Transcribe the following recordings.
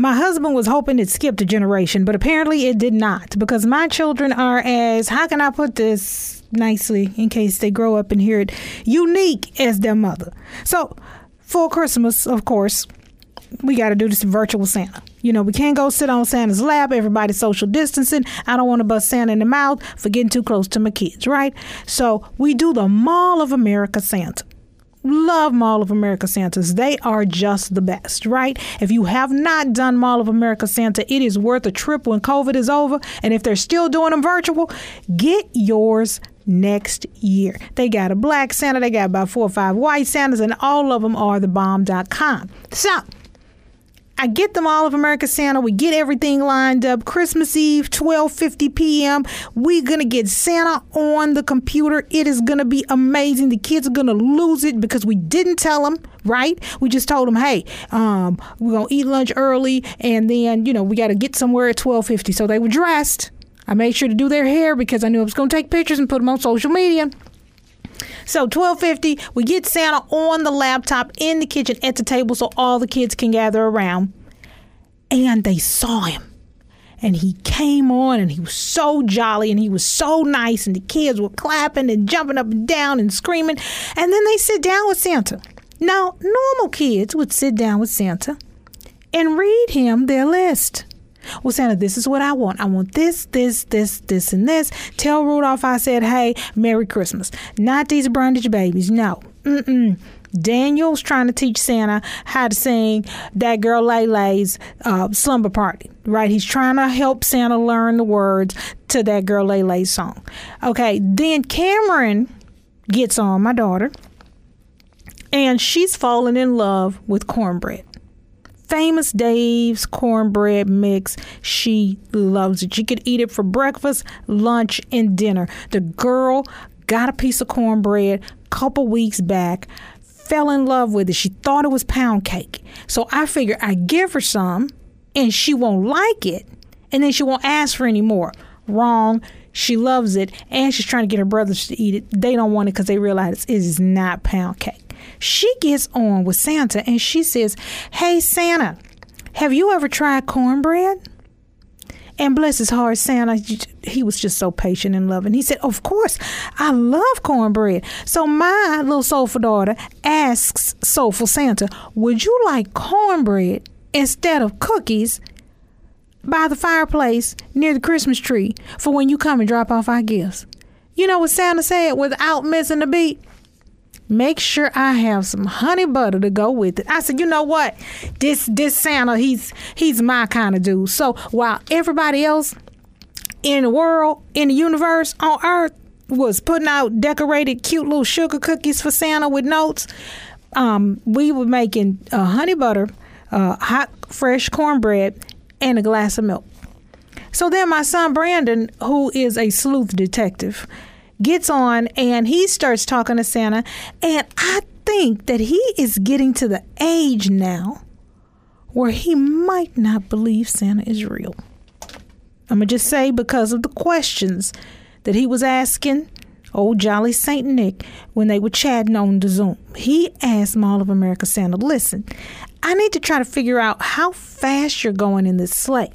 My husband was hoping it skipped a generation, but apparently it did not because my children are as, how can I put this? nicely in case they grow up and hear it unique as their mother. So, for Christmas, of course, we got to do this virtual Santa. You know, we can't go sit on Santa's lap. Everybody social distancing. I don't want to bust Santa in the mouth for getting too close to my kids, right? So we do the Mall of America Santa. Love Mall of America Santas. They are just the best, right? If you have not done Mall of America Santa, it is worth a trip when COVID is over. And if they're still doing them virtual, get yours next year. They got a black Santa, they got about four or five white Santas, and all of them are the bomb.com. So, I get them all of America Santa. We get everything lined up. Christmas Eve, 12:50 p.m. We're gonna get Santa on the computer. It is gonna be amazing. The kids are gonna lose it because we didn't tell them, right? We just told them, hey, um, we're gonna eat lunch early, and then you know we got to get somewhere at 12:50. So they were dressed. I made sure to do their hair because I knew I was to take pictures and put them on social media. So 1250, we get Santa on the laptop in the kitchen at the table so all the kids can gather around. And they saw him. And he came on and he was so jolly and he was so nice and the kids were clapping and jumping up and down and screaming. And then they sit down with Santa. Now, normal kids would sit down with Santa and read him their list. Well, Santa, this is what I want. I want this, this, this, this, and this. Tell Rudolph I said, hey, Merry Christmas. Not these Brundage babies. No. Mm-mm. Daniel's trying to teach Santa how to sing that girl Laylay's uh, slumber party, right? He's trying to help Santa learn the words to that girl Laylay's song. Okay, then Cameron gets on, my daughter, and she's falling in love with cornbread. Famous Dave's cornbread mix. She loves it. She could eat it for breakfast, lunch, and dinner. The girl got a piece of cornbread a couple weeks back, fell in love with it. She thought it was pound cake. So I figured I'd give her some and she won't like it and then she won't ask for any more. Wrong. She loves it and she's trying to get her brothers to eat it. They don't want it because they realize it is not pound cake. She gets on with Santa and she says, Hey, Santa, have you ever tried cornbread? And bless his heart, Santa, he was just so patient and loving. He said, Of course, I love cornbread. So my little soulful daughter asks soulful Santa, Would you like cornbread instead of cookies by the fireplace near the Christmas tree for when you come and drop off our gifts? You know what Santa said without missing a beat? Make sure I have some honey butter to go with it. I said, you know what? This this Santa, he's he's my kind of dude. So while everybody else in the world, in the universe, on earth was putting out decorated cute little sugar cookies for Santa with notes, um, we were making uh, honey butter, uh, hot fresh cornbread, and a glass of milk. So then my son Brandon, who is a sleuth detective, gets on and he starts talking to Santa. And I think that he is getting to the age now where he might not believe Santa is real. I'm going to just say because of the questions that he was asking old Jolly St. Nick when they were chatting on the Zoom. He asked Mall of America Santa, listen, I need to try to figure out how fast you're going in this sleigh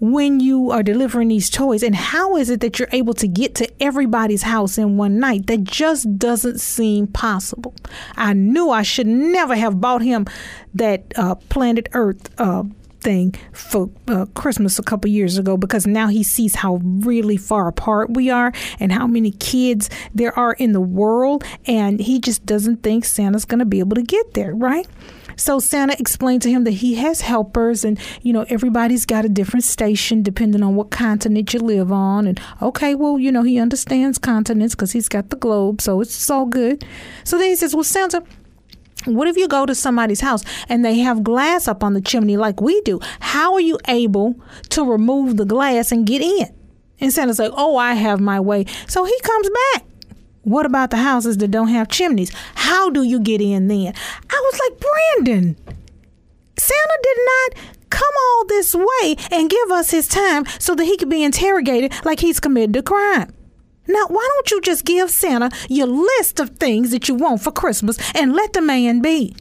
when you are delivering these toys? And how is it that you're able to get to everybody's house in one night? That just doesn't seem possible. I knew I should never have bought him that uh, Planet Earth. Uh, thing for uh, Christmas a couple years ago because now he sees how really far apart we are and how many kids there are in the world and he just doesn't think Santa's going to be able to get there, right? So Santa explained to him that he has helpers and, you know, everybody's got a different station depending on what continent you live on. And okay, well, you know, he understands continents because he's got the globe. So it's all good. So then he says, well, Santa, what if you go to somebody's house and they have glass up on the chimney like we do? How are you able to remove the glass and get in? And Santa's like, oh, I have my way. So he comes back What about the houses that don't have chimneys? How do you get in then? I was like, Brandon, Santa did not come all this way and give us his time so that he could be interrogated like he's committed a crime. Now, why don't you just give Santa your list of things that you want for Christmas and let the man be?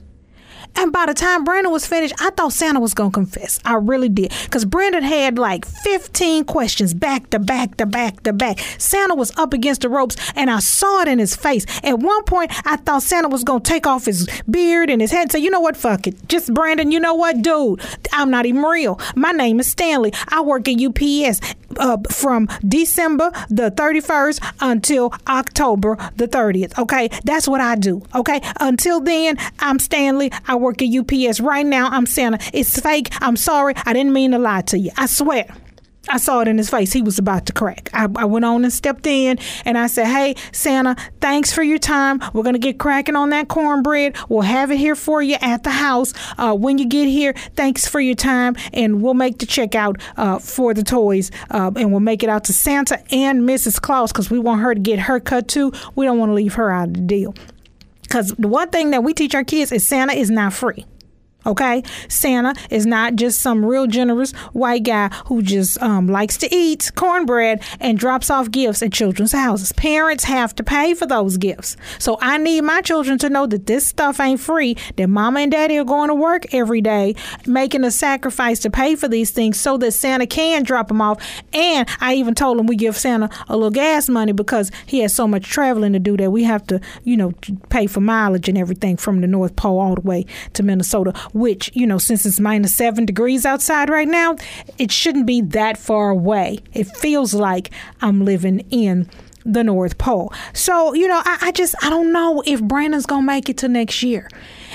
And by the time Brandon was finished, I thought Santa was going to confess. I really did. Because Brandon had like 15 questions back to back to back to back. Santa was up against the ropes, and I saw it in his face. At one point, I thought Santa was going to take off his beard and his head and say, You know what? Fuck it. Just Brandon, you know what? Dude, I'm not even real. My name is Stanley. I work at UPS uh, from December the 31st until October the 30th. Okay. That's what I do. Okay. Until then, I'm Stanley. I work at UPS. Right now, I'm Santa. It's fake. I'm sorry. I didn't mean to lie to you. I swear. I saw it in his face. He was about to crack. I, I, went on and stepped in and I said, Hey, Santa, thanks for your time. We're going to get cracking on that cornbread. We'll have it here for you at the house. Uh, when you get here, thanks for your time. And we'll make the checkout uh, for the toys uh, and we'll make it out to Santa and Mrs. Claus because we want her to get her cut too. We don't want to leave her out of the deal. Because the one thing that we teach our kids is Santa is not free. Okay, Santa is not just some real generous white guy who just um, likes to eat cornbread and drops off gifts at children's houses. Parents have to pay for those gifts. So I need my children to know that this stuff ain't free, that mama and daddy are going to work every day, making a sacrifice to pay for these things so that Santa can drop them off. And I even told them we give Santa a little gas money because he has so much traveling to do that we have to, you know, pay for mileage and everything from the North Pole all the way to Minnesota which, you know, since it's minus seven degrees outside right now, it shouldn't be that far away. It feels like I'm living in the North Pole. So, you know, I, I just, I don't know if Brandon's going to make it to next year.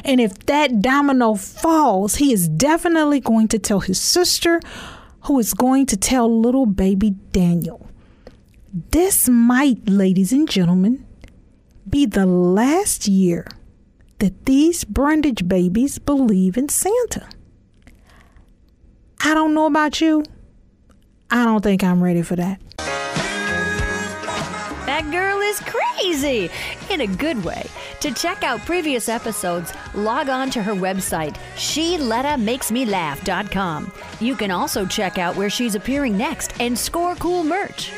And if that domino falls, he is definitely going to tell his sister, who is going to tell little baby Daniel. This might, ladies and gentlemen, be the last year that these Brundage babies believe in Santa. I don't know about you. I don't think I'm ready for that. That girl is crazy in a good way. To check out previous episodes, log on to her website, SheLettaMakesMeLaugh.com. You can also check out where she's appearing next and score cool merch.